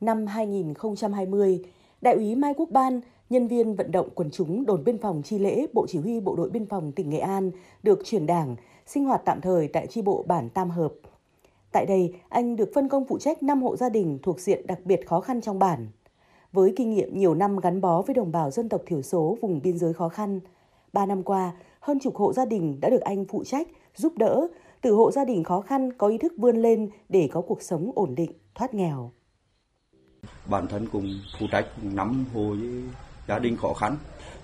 Năm 2020, Đại úy Mai Quốc Ban, nhân viên vận động quần chúng đồn biên phòng Chi Lễ, Bộ Chỉ huy Bộ đội Biên phòng tỉnh Nghệ An được chuyển đảng, sinh hoạt tạm thời tại chi bộ bản Tam Hợp. Tại đây, anh được phân công phụ trách 5 hộ gia đình thuộc diện đặc biệt khó khăn trong bản. Với kinh nghiệm nhiều năm gắn bó với đồng bào dân tộc thiểu số vùng biên giới khó khăn, ba năm qua, hơn chục hộ gia đình đã được anh phụ trách, giúp đỡ, từ hộ gia đình khó khăn có ý thức vươn lên để có cuộc sống ổn định, thoát nghèo. Bản thân cùng phụ trách nắm hộ với gia đình khó khăn,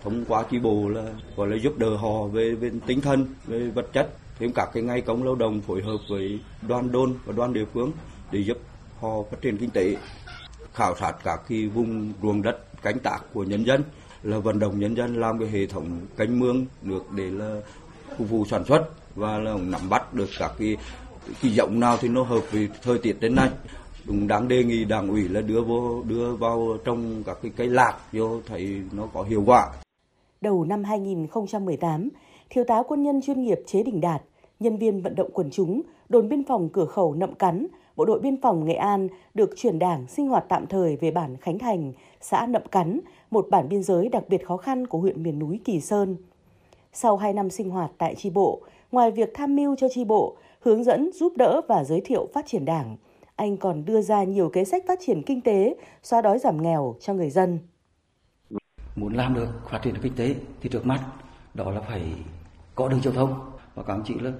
thông qua chi bộ là gọi là giúp đỡ họ về, về tinh thần, về vật chất, thêm các cái ngày công lao động phối hợp với đoàn đôn và đoàn địa phương để giúp họ phát triển kinh tế khảo sát các cái vùng ruộng đất cánh tác của nhân dân là vận động nhân dân làm cái hệ thống cánh mương nước để là phục vụ sản xuất và là nắm bắt được các cái cái giống nào thì nó hợp với thời tiết đến nay cũng đáng đề nghị đảng ủy là đưa vô đưa vào trong các cái cây lạc vô thấy nó có hiệu quả. Đầu năm 2018, thiếu tá quân nhân chuyên nghiệp Chế Đình Đạt, nhân viên vận động quần chúng, đồn biên phòng cửa khẩu Nậm Cắn, Bộ đội Biên phòng Nghệ An được chuyển đảng sinh hoạt tạm thời về bản Khánh Thành, xã Nậm Cắn, một bản biên giới đặc biệt khó khăn của huyện miền núi Kỳ Sơn. Sau 2 năm sinh hoạt tại tri bộ, ngoài việc tham mưu cho tri bộ, hướng dẫn, giúp đỡ và giới thiệu phát triển đảng, anh còn đưa ra nhiều kế sách phát triển kinh tế, xóa đói giảm nghèo cho người dân. Muốn làm được phát triển kinh tế thì trước mắt đó là phải có đường giao thông. Và các anh chị là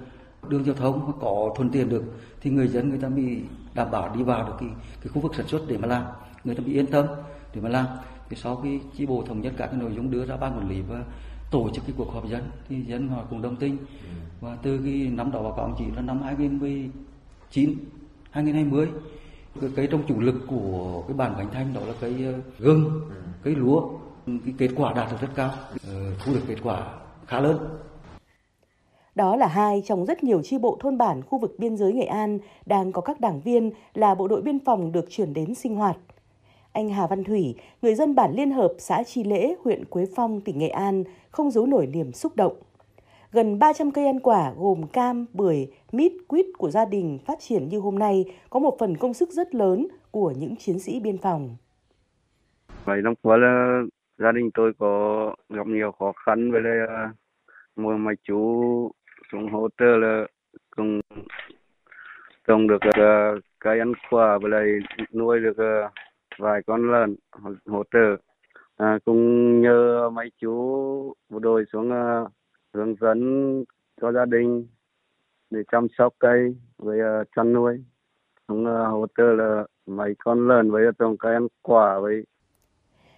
đường giao thông có thuận tiện được thì người dân người ta bị đảm bảo đi vào được cái, cái khu vực sản xuất để mà làm. Người ta bị yên tâm để mà làm. Thì sau khi chi bộ thống nhất các cái nội dung đưa ra ban quản lý và tổ chức cái cuộc họp dân thì dân họ cùng đồng tình. Và từ cái năm đó báo cáo chỉ là năm 2019 2020 cái cây trong chủ lực của cái bản Khánh Thanh đó là cây ờ, gừng cây lúa cái kết quả đạt được rất cao ờ, thu được kết quả khá lớn đó là hai trong rất nhiều chi bộ thôn bản khu vực biên giới Nghệ An đang có các đảng viên là bộ đội biên phòng được chuyển đến sinh hoạt. Anh Hà Văn Thủy, người dân bản Liên Hợp, xã Chi Lễ, huyện Quế Phong, tỉnh Nghệ An, không giấu nổi niềm xúc động. Gần 300 cây ăn quả gồm cam, bưởi, mít, quýt của gia đình phát triển như hôm nay có một phần công sức rất lớn của những chiến sĩ biên phòng. Vậy năm qua là gia đình tôi có gặp nhiều khó khăn với lại à, mua mấy chú xuống hỗ trợ là cùng trồng được uh, cây ăn quả và lại nuôi được uh, vài con lợn hỗ trợ à, cũng nhờ mấy chú bộ đội xuống uh, dẫn cho gia đình để chăm sóc cây với uh, chăn nuôi cũng uh, hỗ trợ là mấy con lợn với trồng cây ăn quả với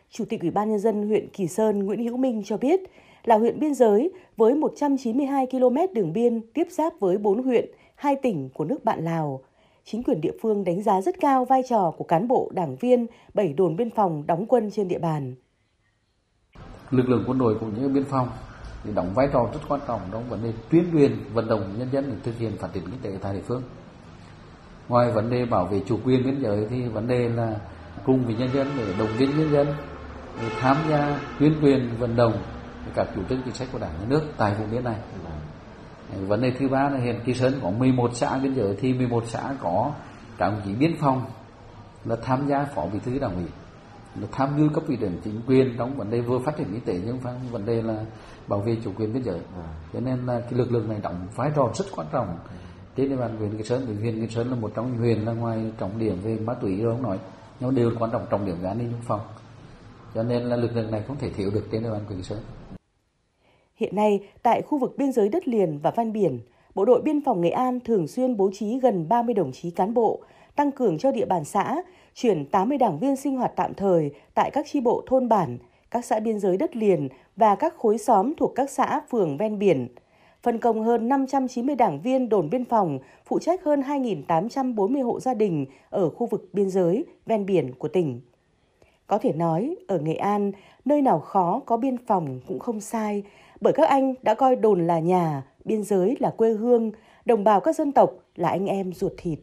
Chủ tịch Ủy ban Nhân dân huyện Kỳ Sơn Nguyễn Hữu Minh cho biết, là huyện biên giới với 192 km đường biên tiếp giáp với 4 huyện, hai tỉnh của nước bạn Lào. Chính quyền địa phương đánh giá rất cao vai trò của cán bộ, đảng viên, bảy đồn biên phòng đóng quân trên địa bàn. Lực lượng quân đội cũng như biên phòng thì đóng vai trò rất quan trọng trong vấn đề tuyên truyền, vận động nhân dân để thực hiện phát triển kinh tế tại địa phương. Ngoài vấn đề bảo vệ chủ quyền biên giới thì vấn đề là cùng với nhân dân để động viên nhân dân, để tham gia tuyên truyền, vận động các chủ trương chính sách của đảng, nhà nước tại vùng biên này. Vâng. Vấn đề thứ ba là hiện kỳ sơn có 11 xã biên giới thì 11 xã có các đồng chí biên phòng là tham gia phó bí thư đảng ủy là tham mưu cấp ủy đảng chính quyền trong vấn đề vừa phát triển kinh tế nhưng mà vấn đề là bảo vệ chủ quyền biên giới. Cho nên là cái lực lượng này đóng vai trò rất quan trọng. Trên địa bàn huyện Kỳ Sơn vì huyện Kỳ Sơn là một trong những huyện là ngoài trọng điểm về ma túy rồi không nói. Nhưng đều quan trọng trọng điểm về an ninh quốc phòng. Cho nên là lực lượng này không thể thiếu được trên địa bàn huyện Kỳ Sơn. Hiện nay, tại khu vực biên giới đất liền và ven biển, Bộ đội Biên phòng Nghệ An thường xuyên bố trí gần 30 đồng chí cán bộ, tăng cường cho địa bàn xã, chuyển 80 đảng viên sinh hoạt tạm thời tại các chi bộ thôn bản, các xã biên giới đất liền và các khối xóm thuộc các xã phường ven biển. Phân công hơn 590 đảng viên đồn biên phòng, phụ trách hơn 2.840 hộ gia đình ở khu vực biên giới, ven biển của tỉnh. Có thể nói, ở Nghệ An, nơi nào khó có biên phòng cũng không sai, bởi các anh đã coi đồn là nhà, biên giới là quê hương, đồng bào các dân tộc là anh em ruột thịt.